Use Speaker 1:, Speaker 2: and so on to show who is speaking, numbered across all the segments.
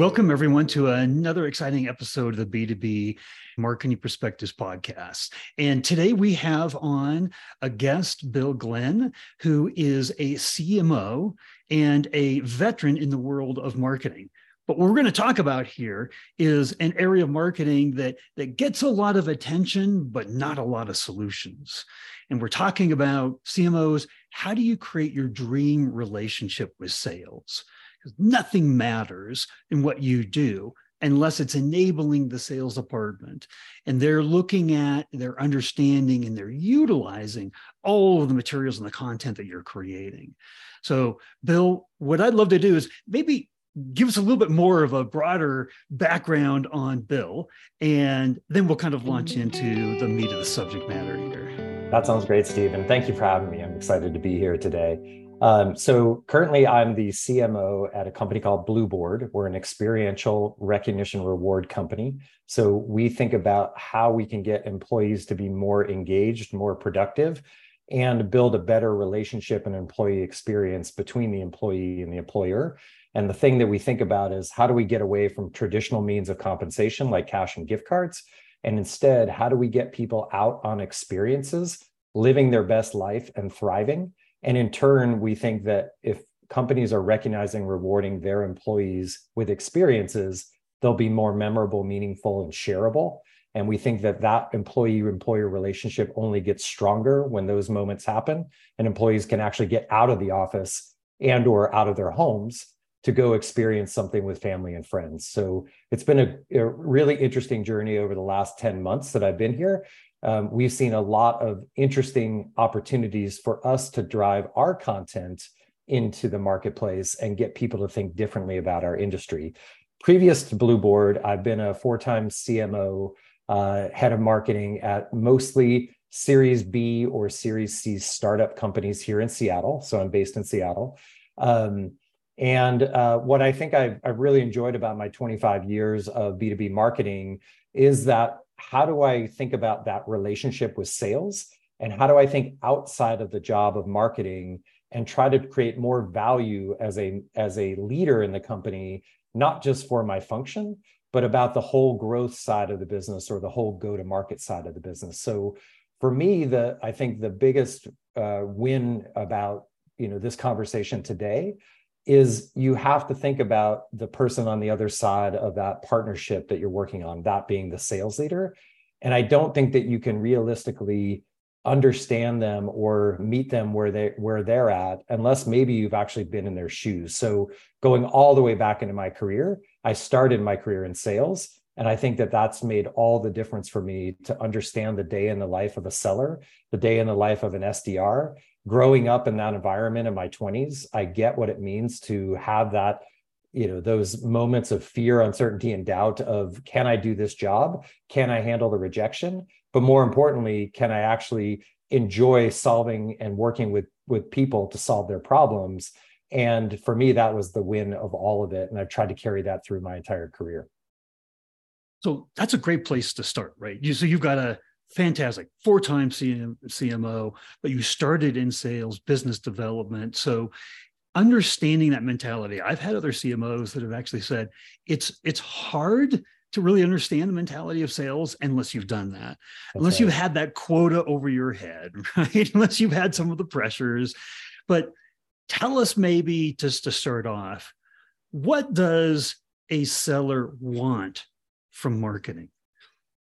Speaker 1: Welcome, everyone, to another exciting episode of the B2B Marketing Perspectives podcast. And today we have on a guest, Bill Glenn, who is a CMO and a veteran in the world of marketing. But what we're going to talk about here is an area of marketing that, that gets a lot of attention, but not a lot of solutions. And we're talking about CMOs. How do you create your dream relationship with sales? Because nothing matters in what you do unless it's enabling the sales department. And they're looking at their understanding and they're utilizing all of the materials and the content that you're creating. So bill what i'd love to do is maybe give us a little bit more of a broader background on bill and then we'll kind of launch into the meat of the subject matter here.
Speaker 2: That sounds great steve and thank you for having me. I'm excited to be here today um, so currently, I'm the CMO at a company called Blueboard. We're an experiential recognition reward company. So we think about how we can get employees to be more engaged, more productive, and build a better relationship and employee experience between the employee and the employer. And the thing that we think about is how do we get away from traditional means of compensation like cash and gift cards? And instead, how do we get people out on experiences, living their best life and thriving? And in turn, we think that if companies are recognizing, rewarding their employees with experiences, they'll be more memorable, meaningful, and shareable. And we think that that employee employer relationship only gets stronger when those moments happen and employees can actually get out of the office and or out of their homes to go experience something with family and friends. So it's been a, a really interesting journey over the last 10 months that I've been here um, we've seen a lot of interesting opportunities for us to drive our content into the marketplace and get people to think differently about our industry. Previous to Blueboard, I've been a four time CMO, uh, head of marketing at mostly Series B or Series C startup companies here in Seattle. So I'm based in Seattle. Um, and uh, what I think I've, I've really enjoyed about my 25 years of B2B marketing is that how do I think about that relationship with sales? And how do I think outside of the job of marketing and try to create more value as a, as a leader in the company, not just for my function, but about the whole growth side of the business or the whole go to market side of the business. So for me, the I think the biggest uh, win about you know this conversation today is you have to think about the person on the other side of that partnership that you're working on, that being the sales leader. And I don't think that you can realistically understand them or meet them where they where they're at unless maybe you've actually been in their shoes. So going all the way back into my career, I started my career in sales and I think that that's made all the difference for me to understand the day in the life of a seller, the day in the life of an SDR, growing up in that environment in my 20s i get what it means to have that you know those moments of fear uncertainty and doubt of can i do this job? Can i handle the rejection? But more importantly can i actually enjoy solving and working with with people to solve their problems? And for me that was the win of all of it and i've tried to carry that through my entire career.
Speaker 1: So that's a great place to start right? You so you've got a fantastic. Four-time CM, cmo but you started in sales business development. So understanding that mentality i've had other cmos that have actually said it's it's hard to really understand the mentality of sales unless you've done that. That's unless you've had that quota over your head right? Unless you've had some of the pressures. But tell us maybe just to start off what does a seller want from marketing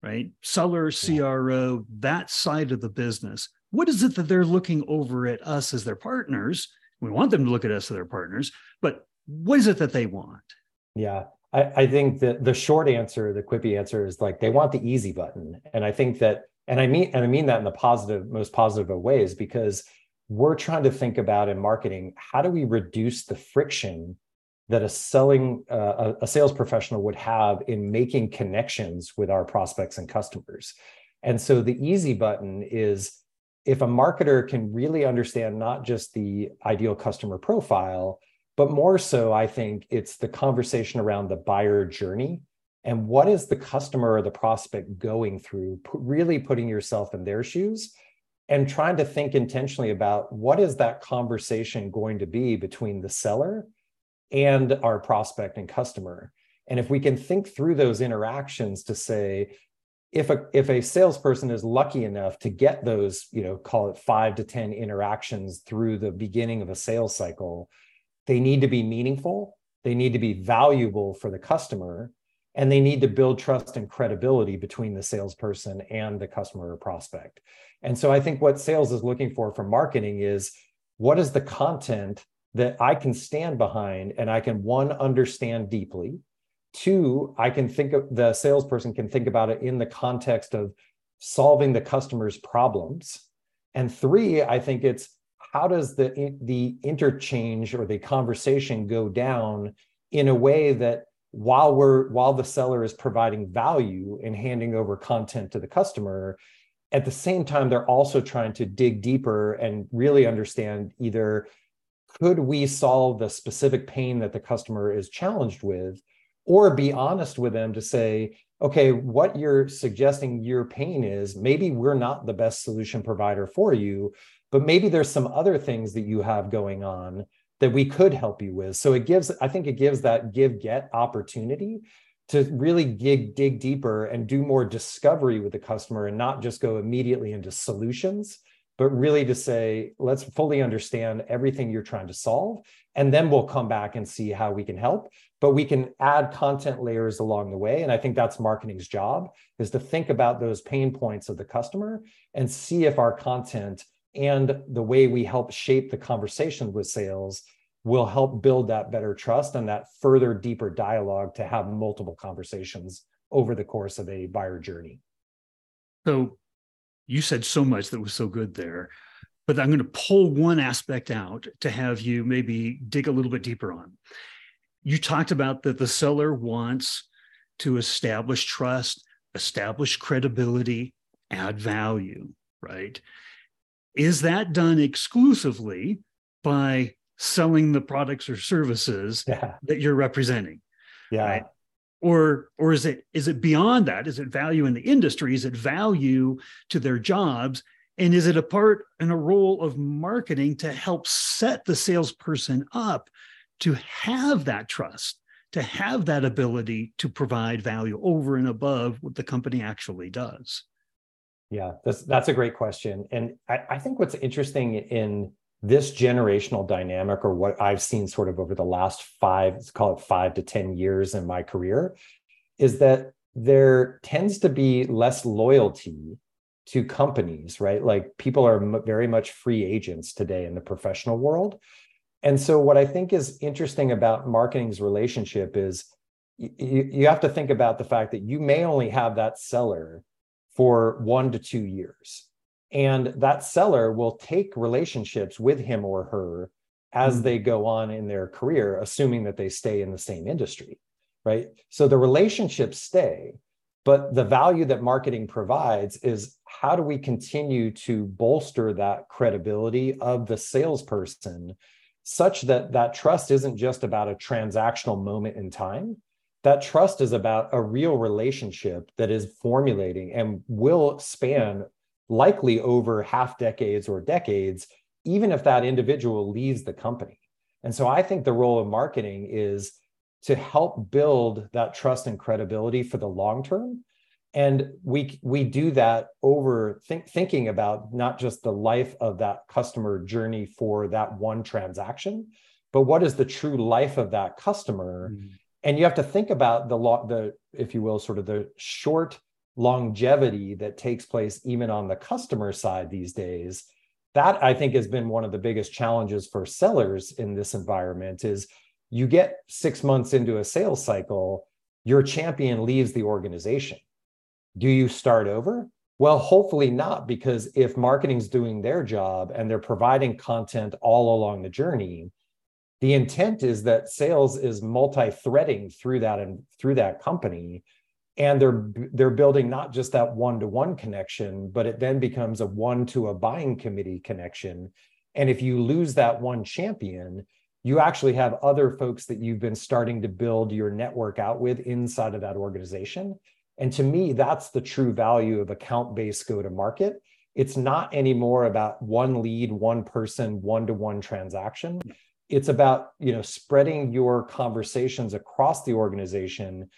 Speaker 1: right? Seller, CRO, that side of the business. What is it that they're looking over at us as their partners? We want them to look at us as their partners, but what is it that they want?
Speaker 2: Yeah. I, I think that the short answer, the quippy answer is like they want the easy button. And I think that, and I mean, and I mean that in the positive, most positive of ways, because we're trying to think about in marketing, how do we reduce the friction that a selling uh, a sales professional would have in making connections with our prospects and customers. And so the easy button is if a marketer can really understand not just the ideal customer profile but more so i think it's the conversation around the buyer journey and what is the customer or the prospect going through really putting yourself in their shoes and trying to think intentionally about what is that conversation going to be between the seller and our prospect and customer. And if we can think through those interactions to say, if a if a salesperson is lucky enough to get those, you know, call it five to 10 interactions through the beginning of a sales cycle, they need to be meaningful, they need to be valuable for the customer, and they need to build trust and credibility between the salesperson and the customer or prospect. And so I think what sales is looking for from marketing is what is the content that I can stand behind and I can one understand deeply Two, I can think of the salesperson can think about it in the context of solving the customer's problems. And three, I think it's how does the the interchange or the conversation go down in a way that while we're while the seller is providing value and handing over content to the customer at the same time they're also trying to dig deeper and really understand either could we solve the specific pain that the customer is challenged with or be honest with them to say, okay, what you're suggesting your pain is, maybe we're not the best solution provider for you, but maybe there's some other things that you have going on that we could help you with. So it gives, I think it gives that give get opportunity to really dig, dig deeper and do more discovery with the customer and not just go immediately into solutions, but really to say, let's fully understand everything you're trying to solve. And then we'll come back and see how we can help but we can add content layers along the way and i think that's marketing's job is to think about those pain points of the customer and see if our content and the way we help shape the conversation with sales will help build that better trust and that further deeper dialogue to have multiple conversations over the course of a buyer journey
Speaker 1: so you said so much that was so good there but i'm going to pull one aspect out to have you maybe dig a little bit deeper on you talked about that the seller wants to establish trust, establish credibility, add value, right? Is that done exclusively by selling the products or services yeah. that you're representing?
Speaker 2: Yeah. Right?
Speaker 1: Or or is it is it beyond that? Is it value in the industry? Is it value to their jobs? And is it a part and a role of marketing to help set the salesperson up to have that trust, to have that ability to provide value over and above what the company actually does?
Speaker 2: Yeah, that's that's a great question. And I, I think what's interesting in this generational dynamic, or what I've seen sort of over the last five, let's call it five to 10 years in my career, is that there tends to be less loyalty to companies, right? Like people are very much free agents today in the professional world. And so, what I think is interesting about marketing's relationship is you, you have to think about the fact that you may only have that seller for one to two years. And that seller will take relationships with him or her as mm-hmm. they go on in their career, assuming that they stay in the same industry, right? So the relationships stay, but the value that marketing provides is how do we continue to bolster that credibility of the salesperson such that that trust isn't just about a transactional moment in time that trust is about a real relationship that is formulating and will span likely over half decades or decades even if that individual leaves the company. And so i think the role of marketing is to help build that trust and credibility for the long term. And we we do that over think, thinking about not just the life of that customer journey for that one transaction but what is the true life of that customer? Mm-hmm. and you have to think about the law the if you will sort of the short longevity that takes place even on the customer side these days that i think has been one of the biggest challenges for sellers in this environment is you get 6 months into a sales cycle your champion leaves the organization do you start over? Well, hopefully not, because if marketing's doing their job and they're providing content all along the journey, the intent is that sales is multi-threading through that and through that company and they're they're building not just that one-to-one connection but it then becomes a one to a buying committee connection and if you lose that one champion you actually have other folks that you've been starting to build your network out with inside of that organization and to me, that's the true value of account based go to market. It's not anymore about one lead, one person, one to one transaction. it's about you know spreading your conversations across the organization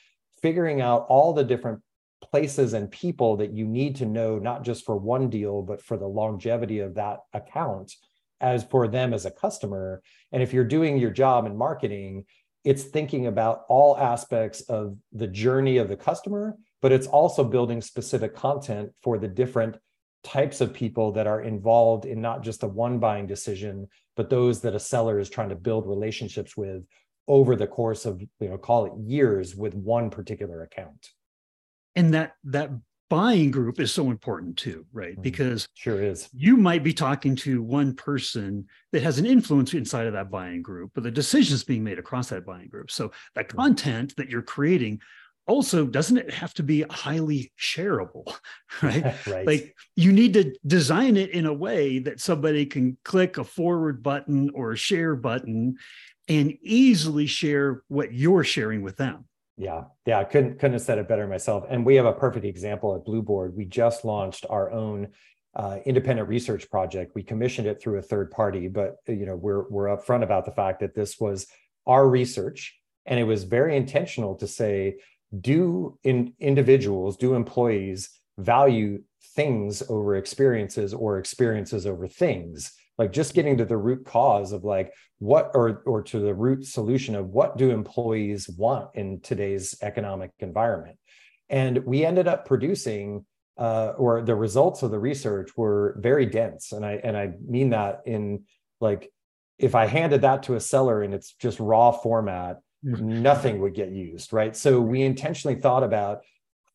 Speaker 2: figuring out all the different places and people that you need to know not just for one deal but for the longevity of that account as for them as a customer. And if you're doing your job in marketing it's thinking about all aspects of the journey of the customer but it's also building specific content for the different types of people that are involved in not just the one buying decision but those that a seller is trying to build relationships with over the course of you know call it years with one particular account.
Speaker 1: And that that buying group is so important too right? Mm, because
Speaker 2: sure is.
Speaker 1: you might be talking to one person that has an influence inside of that buying group but the decisions being made across that buying group. So that mm. content that you're creating also doesn't it have to be highly shareable right? right. Like you need to design it in a way that somebody can click a forward button or a share button and easily share what you're sharing with them.
Speaker 2: Yeah yeah i couldn't couldn't have said it better myself. And we have a perfect example at blueboard we just launched our own uh, independent research project. We commissioned it through a third party but you know we're we're upfront about the fact that this was our research and it was very intentional to say do in individuals do employees value things over experiences or experiences over things like just getting to the root cause of like what or or to the root solution of what do employees want in today's economic environment and we ended up producing uh, or the results of the research were very dense and i and i mean that in like if i handed that to a seller and it's just raw format nothing would get used, right? So we intentionally thought about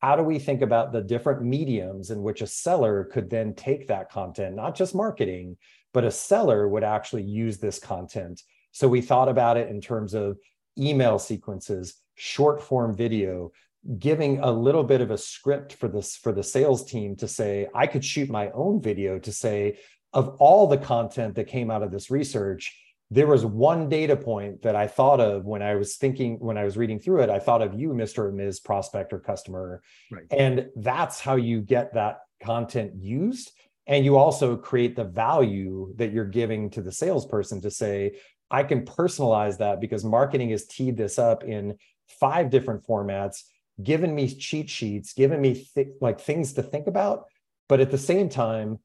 Speaker 2: how do we think about the different mediums in which a seller could then take that content, not just marketing, but a seller would actually use this content. So we thought about it in terms of email sequences, short form video, giving a little bit of a script for this for the sales team to say i could shoot my own video to say of all the content that came out of this research there was one data point that I thought of when I was thinking, when I was reading through it, I thought of you, Mr. or Ms. Prospect or customer. Right. And that's how you get that content used. And you also create the value that you're giving to the salesperson to say, I can personalize that because marketing has teed this up in five different formats, given me cheat sheets, given me th- like things to think about. But at the same time,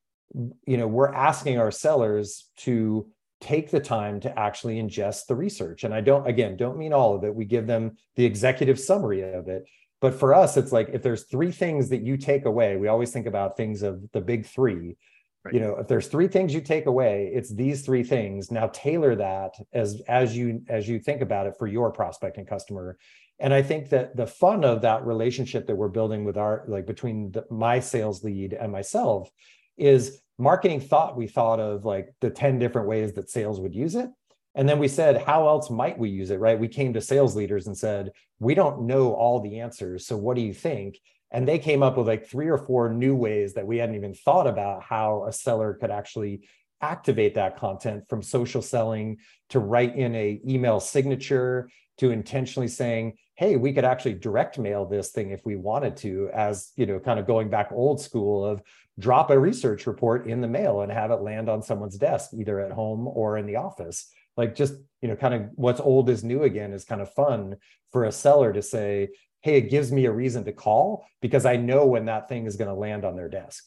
Speaker 2: you know, we're asking our sellers to take the time to actually ingest the research. And I don't, again, don't mean all of it. We give them the executive summary of it. But for us, it's like if there's three things that you take away, we always think about things of the big three. Right. You know, if there's three things you take away, it's these three things. Now tailor that as as you as you think about it for your prospecting customer. And I think that the fun of that relationship that we're building with our like between the, my sales lead and myself is marketing thought we thought of like the 10 different ways that sales would use it and then we said how else might we use it right? We came to sales leaders and said we don't know all the answers so what do you think? And they came up with like three or four new ways that we hadn't even thought about how a seller could actually activate that content from social selling to write in a email signature to intentionally saying hey we could actually direct mail this thing if we wanted to as you know kind of going back old school of drop a research report in the mail and have it land on someone's desk either at home or in the office like just you know kind of what's old is new again is kind of fun for a seller to say hey it gives me a reason to call because i know when that thing is going to land on their desk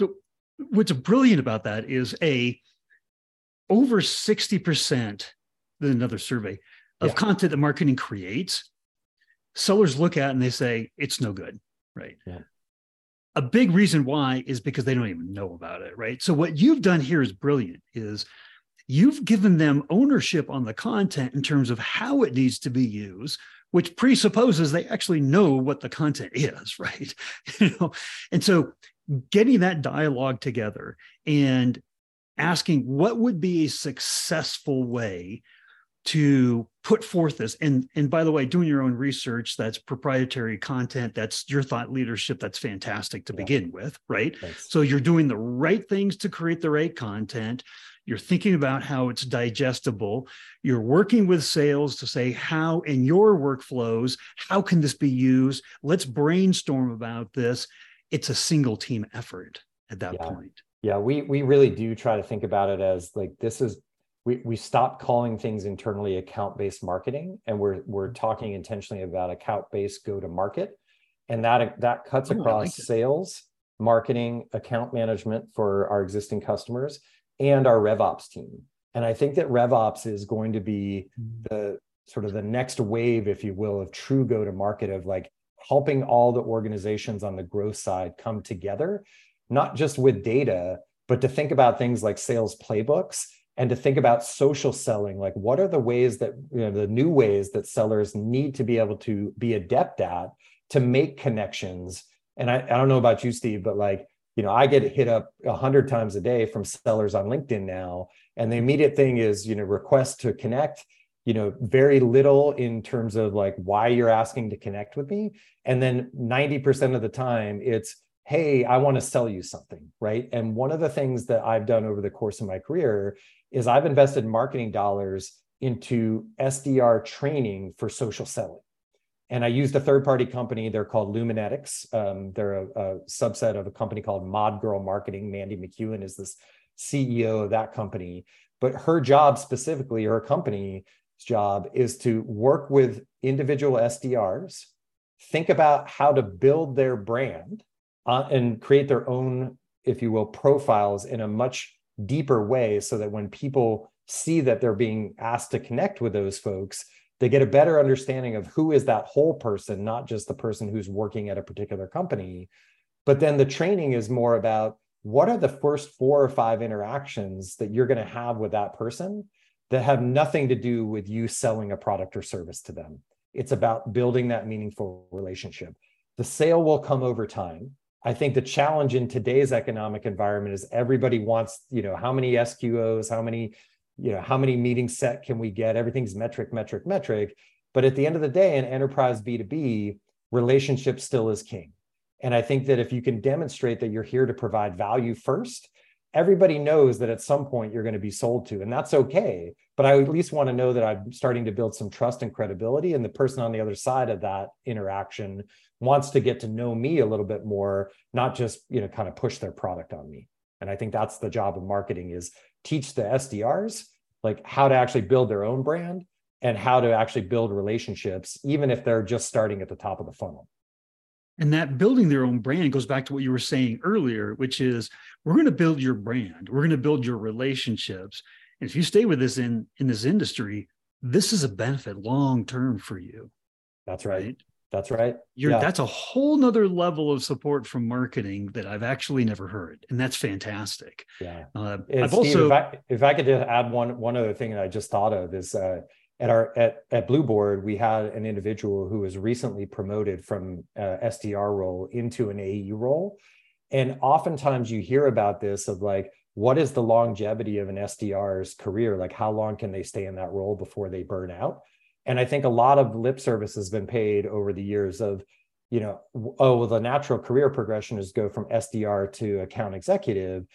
Speaker 1: so what's brilliant about that is a over 60% another survey of yeah. content that marketing creates sellers look at and they say it's no good right yeah a big reason why is because they don't even know about it, right? So what you've done here is brilliant is you've given them ownership on the content in terms of how it needs to be used, which presupposes they actually know what the content is, right? you know, and so getting that dialogue together and asking what would be a successful way to put forth this and and by the way doing your own research that's proprietary content that's your thought leadership that's fantastic to yeah. begin with right Thanks. so you're doing the right things to create the right content you're thinking about how it's digestible. You're working with sales to say how in your workflows how can this be used? Let's brainstorm about this. It's a single team effort at that
Speaker 2: yeah.
Speaker 1: point.
Speaker 2: Yeah we we really do try to think about it as like this is we we stop calling things internally account based marketing, and we're we're mm-hmm. talking intentionally about account based go to market, and that that cuts Ooh, across like sales, marketing, account management for our existing customers, and our RevOps team. And I think that RevOps is going to be mm. the sort of the next wave, if you will, of true go to market of like helping all the organizations on the growth side come together, not just with data, but to think about things like sales playbooks and to think about social selling like what are the ways that you know the new ways that sellers need to be able to be adept at to make connections and I, I don't know about you steve but like you know i get hit up a hundred times a day from sellers on linkedin now and the immediate thing is you know request to connect you know very little in terms of like why you're asking to connect with me. And then 90% of the time it's hey i want to sell you something right? And one of the things that i've done over the course of my career is i've invested marketing dollars into sdr training for social selling and i used a third party company. They're called luminetics. Um, they're a, a, subset of a company called mod girl marketing. Mandy mcewen is this ceo of that company. But her job specifically her company's job is to work with individual SDRs, think about how to build their brand uh, and create their own, if you will, profiles in a much deeper way so that when people see that they're being asked to connect with those folks, they get a better understanding of who is that whole person, not just the person who's working at a particular company. But then the training is more about what are the first four or five interactions that you're going to have with that person that have nothing to do with you selling a product or service to them. It's about building that meaningful relationship. The sale will come over time. I think the challenge in today's economic environment is everybody wants, you know, how many SQOs, how many, you know, how many meetings set can we get? Everything's metric, metric, metric. But at the end of the day, in enterprise B2B, relationship still is king. And I think that if you can demonstrate that you're here to provide value first, everybody knows that at some point you're going to be sold to, and that's okay but I at least want to know that I'm starting to build some trust and credibility. And the person on the other side of that interaction wants to get to know me a little bit more, not just, you know, kind of push their product on me. And I think that's the job of marketing is teach the SDRs like how to actually build their own brand and how to actually build relationships, even if they're just starting at the top of the funnel.
Speaker 1: And that building their own brand goes back to what you were saying earlier, which is we're going to build your brand, we're going to build your relationships. And if you stay with this in in this industry, this is a benefit long term for you.
Speaker 2: That's right. right? That's right.
Speaker 1: You're yeah. that's a whole nother level of support from marketing that I've actually never heard, and that's fantastic.
Speaker 2: Yeah. Uh, I've Steve, also, if I, if I could just add one one other thing that I just thought of is uh, at our at at Blueboard we had an individual who was recently promoted from uh, SDR role into an AE role, and oftentimes you hear about this of like what is the longevity of an SDR's career? Like, how long can they stay in that role before they burn out? And I think a lot of lip service has been paid over the years of, you know, oh, well, the natural career progression is go from SDR to account executive.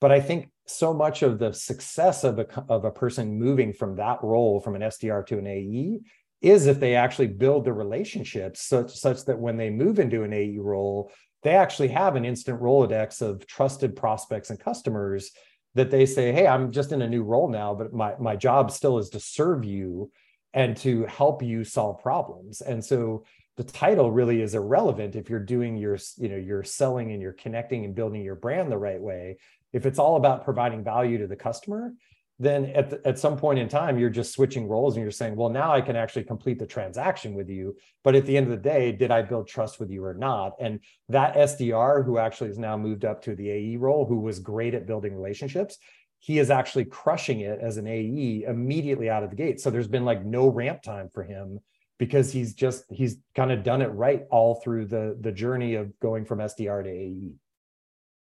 Speaker 2: But I think so much of the success of a, of a person moving from that role, from an SDR to an AE, is if they actually build the relationships such, such that when they move into an AE role, they actually have an instant Rolodex of trusted prospects and customers that they say, Hey, I'm just in a new role now, but my, my job still is to serve you and to help you solve problems. And so the title really is irrelevant if you're doing your, you know, you're selling and you're connecting and building your brand the right way. If it's all about providing value to the customer, then at, the, at some point in time you're just switching roles and you're saying well now i can actually complete the transaction with you but at the end of the day did i build trust with you or not and that sdr who actually has now moved up to the ae role who was great at building relationships he is actually crushing it as an ae immediately out of the gate so there's been like no ramp time for him because he's just he's kind of done it right all through the the journey of going from sdr to ae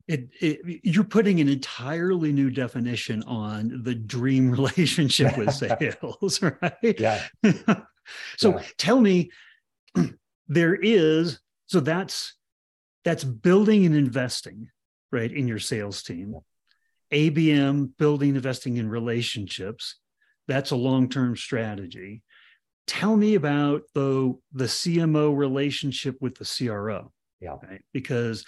Speaker 1: it, it, you're putting an entirely new definition on the dream relationship with sales, right?
Speaker 2: Yeah.
Speaker 1: so yeah. tell me, there is so that's that's building and investing, right, in your sales team. Yeah. ABM, building, investing in relationships. That's a long-term strategy. Tell me about the the CMO relationship with the CRO.
Speaker 2: Yeah.
Speaker 1: Right? Because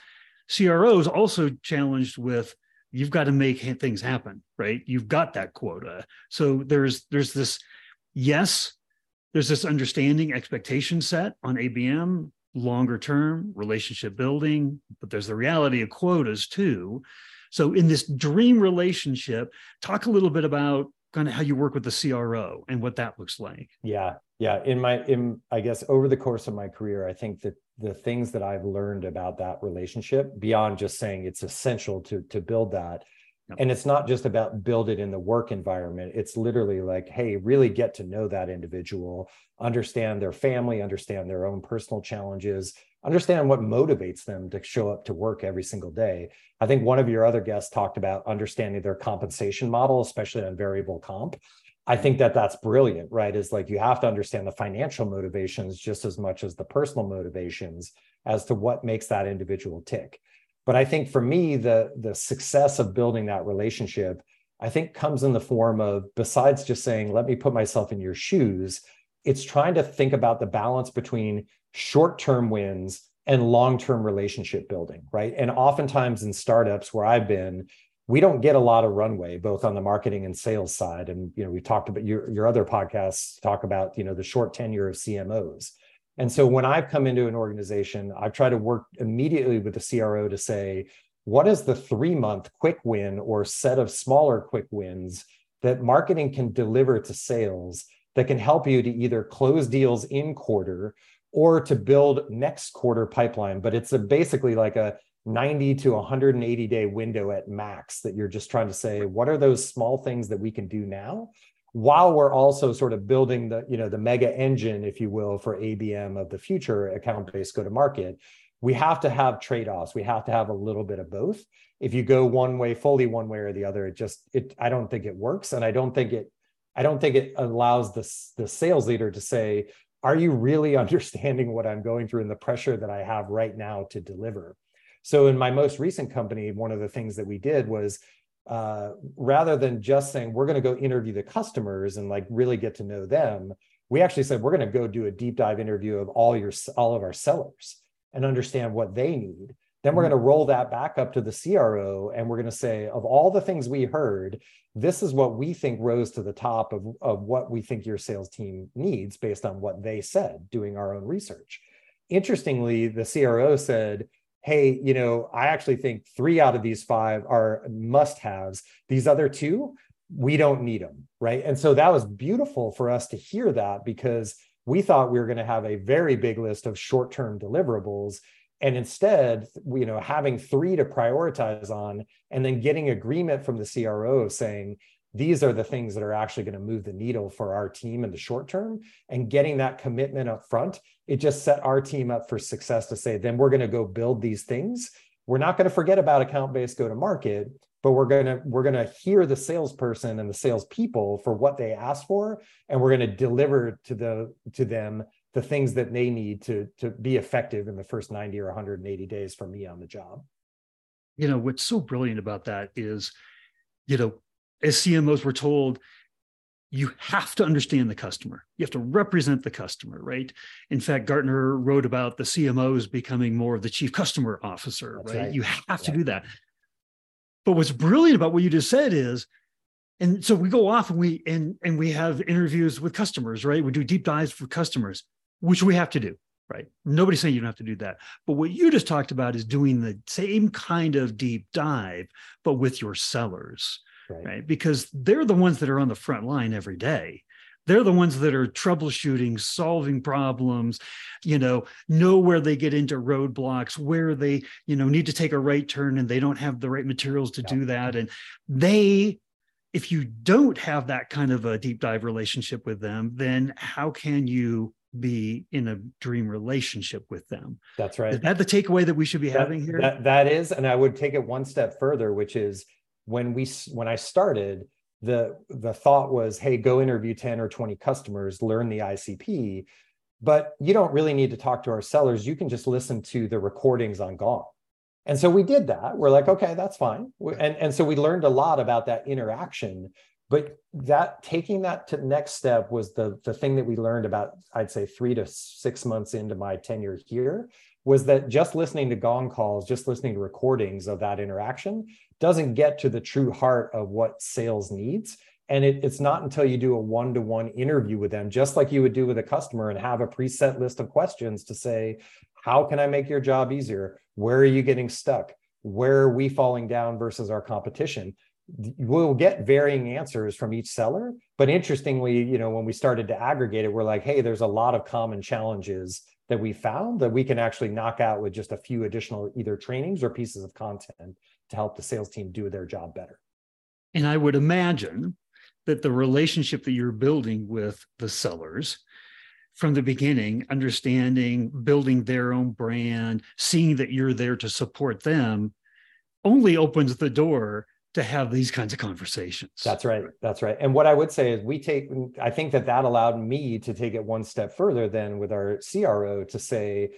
Speaker 1: CROs also challenged with you've got to make things happen, right? You've got that quota. So there's there's this yes, there's this understanding expectation set on ABM, longer term relationship building, but there's the reality of quotas too. So in this dream relationship, talk a little bit about kind of how you work with the CRO and what that looks like.
Speaker 2: Yeah. Yeah. In my in I guess over the course of my career, I think that the things that I've learned about that relationship beyond just saying it's essential to to build that Yep. And it's not just about build it in the work environment. It's literally like, hey, really get to know that individual, understand their family, understand their own personal challenges, understand what motivates them to show up to work every single day. I think one of your other guests talked about understanding their compensation model, especially on variable comp. I think that that's brilliant, right? Is like you have to understand the financial motivations just as much as the personal motivations as to what makes that individual tick. But I think for me, the the success of building that relationship, I think comes in the form of besides just saying, let me put myself in your shoes, it's trying to think about the balance between short-term wins and long-term relationship building, right? And oftentimes in startups where I've been, we don't get a lot of runway both on the marketing and sales side and you know we talked about your your other podcasts talk about you know the short tenure of CMOs and so when I've come into an organization, I've tried to work immediately with the CRO to say, what is the three month quick win or set of smaller quick wins that marketing can deliver to sales that can help you to either close deals in quarter or to build next quarter pipeline? But it's a basically like a 90 to 180 day window at max that you're just trying to say, what are those small things that we can do now? While we're also sort of building the you know the mega engine if you will for abm of the future account based go to market we have to have trade-offs. We have to have a little bit of both. If you go one way fully one way or the other it just it i don't think it works. And i don't think it i don't think it allows the, the sales leader to say are you really understanding what i'm going through and the pressure that i have right now to deliver? So in my most recent company one of the things that we did was uh, rather than just saying we're going to go interview the customers and like really get to know them we actually said we're going to go do a deep dive interview of all your all of our sellers and understand what they need then we're mm-hmm. going to roll that back up to the cro and we're going to say of all the things we heard this is what we think rose to the top of, of what we think your sales team needs based on what they said doing our own research interestingly the cro said hey, you know, I actually think three out of these five are must haves. These other two, we don't need them. Right. And so that was beautiful for us to hear that because we thought we were going to have a very big list of short term deliverables. And instead, you know, having three to prioritize on and then getting agreement from the CRO saying, these are the things that are actually going to move the needle for our team in the short term and getting that commitment up front it just set our team up for success to say then we're going to go build these things. We're not going to forget about account based go to market but we're going to we're going to hear the salesperson and the salespeople for what they ask for and we're going to deliver to the to them the things that they need to to be effective in the first 90 or 180 days for me on the job
Speaker 1: you know what's so brilliant about that is you know as CMOs, we're told you have to understand the customer. You have to represent the customer, right? In fact, Gartner wrote about the CMOs becoming more of the chief customer officer, right? right? You have to do that. But what's brilliant about what you just said is, and so we go off and we and and we have interviews with customers, right? We do deep dives for customers, which we have to do, right? Nobody's saying you don't have to do that. But what you just talked about is doing the same kind of deep dive, but with your sellers right. right? Because they're the ones that are on the front line every day. They're the ones that are troubleshooting, solving problems, you know, know where they get into roadblocks, where they, you know, need to take a right turn and they don't have the right materials to yeah. do that. And they, if you don't have that kind of a deep dive relationship with them, then how can you be in a dream relationship with them.
Speaker 2: That's right.
Speaker 1: Is that the takeaway that we should be
Speaker 2: that,
Speaker 1: having here?
Speaker 2: That, that is, and I would take it one step further, which is when we when I started, the the thought was, hey, go interview 10 or 20 customers, learn the ICP, but you don't really need to talk to our sellers. You can just listen to the recordings on Gong. And so we did that. We're like, okay, that's fine. And, and so we learned a lot about that interaction. But that taking that to the next step was the, the thing that we learned about, I'd say three to six months into my tenure here, was that just listening to gong calls, just listening to recordings of that interaction doesn't get to the true heart of what sales needs. And it, it's not until you do a one to one interview with them, just like you would do with a customer, and have a preset list of questions to say, How can I make your job easier? Where are you getting stuck? Where are we falling down versus our competition? We'll get varying answers from each seller. But interestingly, you know, when we started to aggregate it, we're like, hey, there's a lot of common challenges that we found that we can actually knock out with just a few additional either trainings or pieces of content to help the sales team do their job better.
Speaker 1: And I would imagine that the relationship that you're building with the sellers from the beginning, understanding, building their own brand, seeing that you're there to support them, only opens the door to have these kinds of conversations.
Speaker 2: That's right. That's right. And what I would say is we take, I think that that allowed me to take it one step further than with our CRO to say,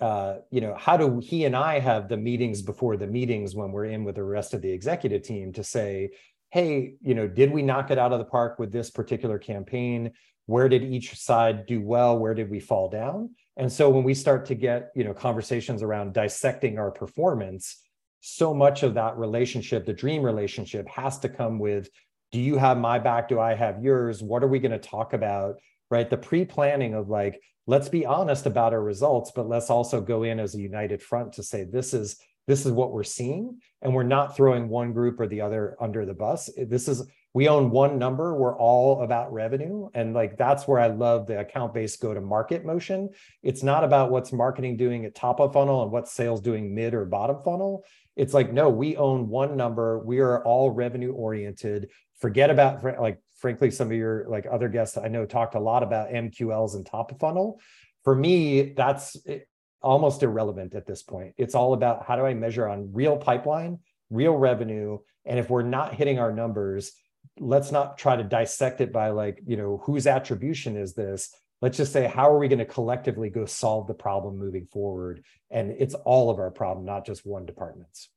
Speaker 2: uh, you know, how do he and I have the meetings before the meetings when we're in with the rest of the executive team to say, hey, you know, did we knock it out of the park with this particular campaign? Where did each side do well? Where did we fall down? And so when we start to get, you know, conversations around dissecting our performance, so much of that relationship, the dream relationship, has to come with do you have my back? Do I have yours? What are we going to talk about? Right. The pre planning of like, let's be honest about our results, but let's also go in as a united front to say this is this is what we're seeing and we're not throwing one group or the other under the bus this is we own one number we're all about revenue and like that's where i love the account based go to market motion it's not about what's marketing doing at top of funnel and what sales doing mid or bottom funnel it's like no we own one number we are all revenue oriented forget about like frankly some of your like other guests i know talked a lot about mqls and top of funnel for me that's eh, almost irrelevant at this point. It's all about how do I measure on real pipeline, real revenue, and if we're not hitting our numbers, let's not try to dissect it by like, you know, whose attribution is this? Let's just say how are we going to collectively go solve the problem moving forward? And it's all of our problem, not just one department's.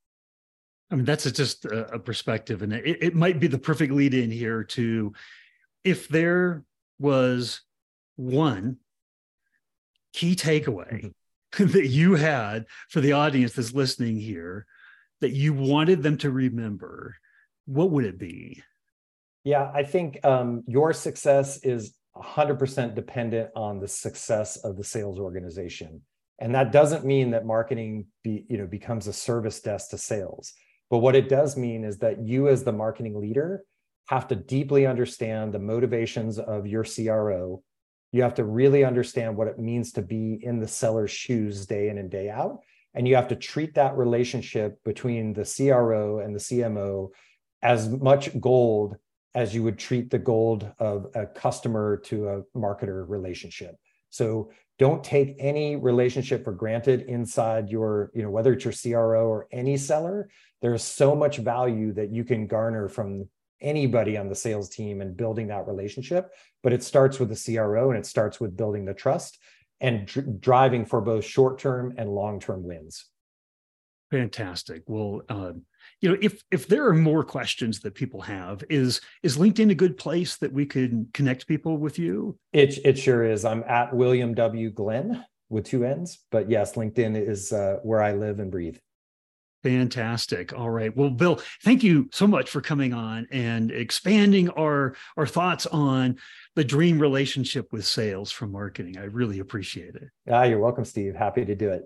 Speaker 1: I mean, that's just a, perspective, and it, it might be the perfect lead in here to if there was one key takeaway mm-hmm. that you had for the audience that's listening here that you wanted them to remember, what would it be?
Speaker 2: Yeah, I think um, your success is 100% dependent on the success of the sales organization. And that doesn't mean that marketing be, you know, becomes a service desk to sales. But what it does mean is that you, as the marketing leader, have to deeply understand the motivations of your CRO you have to really understand what it means to be in the seller's shoes day in and day out. And you have to treat that relationship between the CRO and the CMO as much gold as you would treat the gold of a customer to a marketer relationship. So don't take any relationship for granted inside your, you know, whether it's your CRO or any seller. There's so much value that you can garner from anybody on the sales team and building that relationship. But it starts with the CRO and it starts with building the trust and dr- driving for both short term and long term wins.
Speaker 1: Fantastic. Well, um, you know, if if there are more questions that people have, is is LinkedIn a good place that we can connect people with you?
Speaker 2: It it sure is. I'm at William W. Glenn with two N's, but yes, LinkedIn is uh, where I live and breathe.
Speaker 1: Fantastic. All right. Well, Bill, thank you so much for coming on and expanding our our thoughts on the dream relationship with sales from marketing. I really appreciate it.
Speaker 2: Ah, you're welcome, Steve. Happy to do it.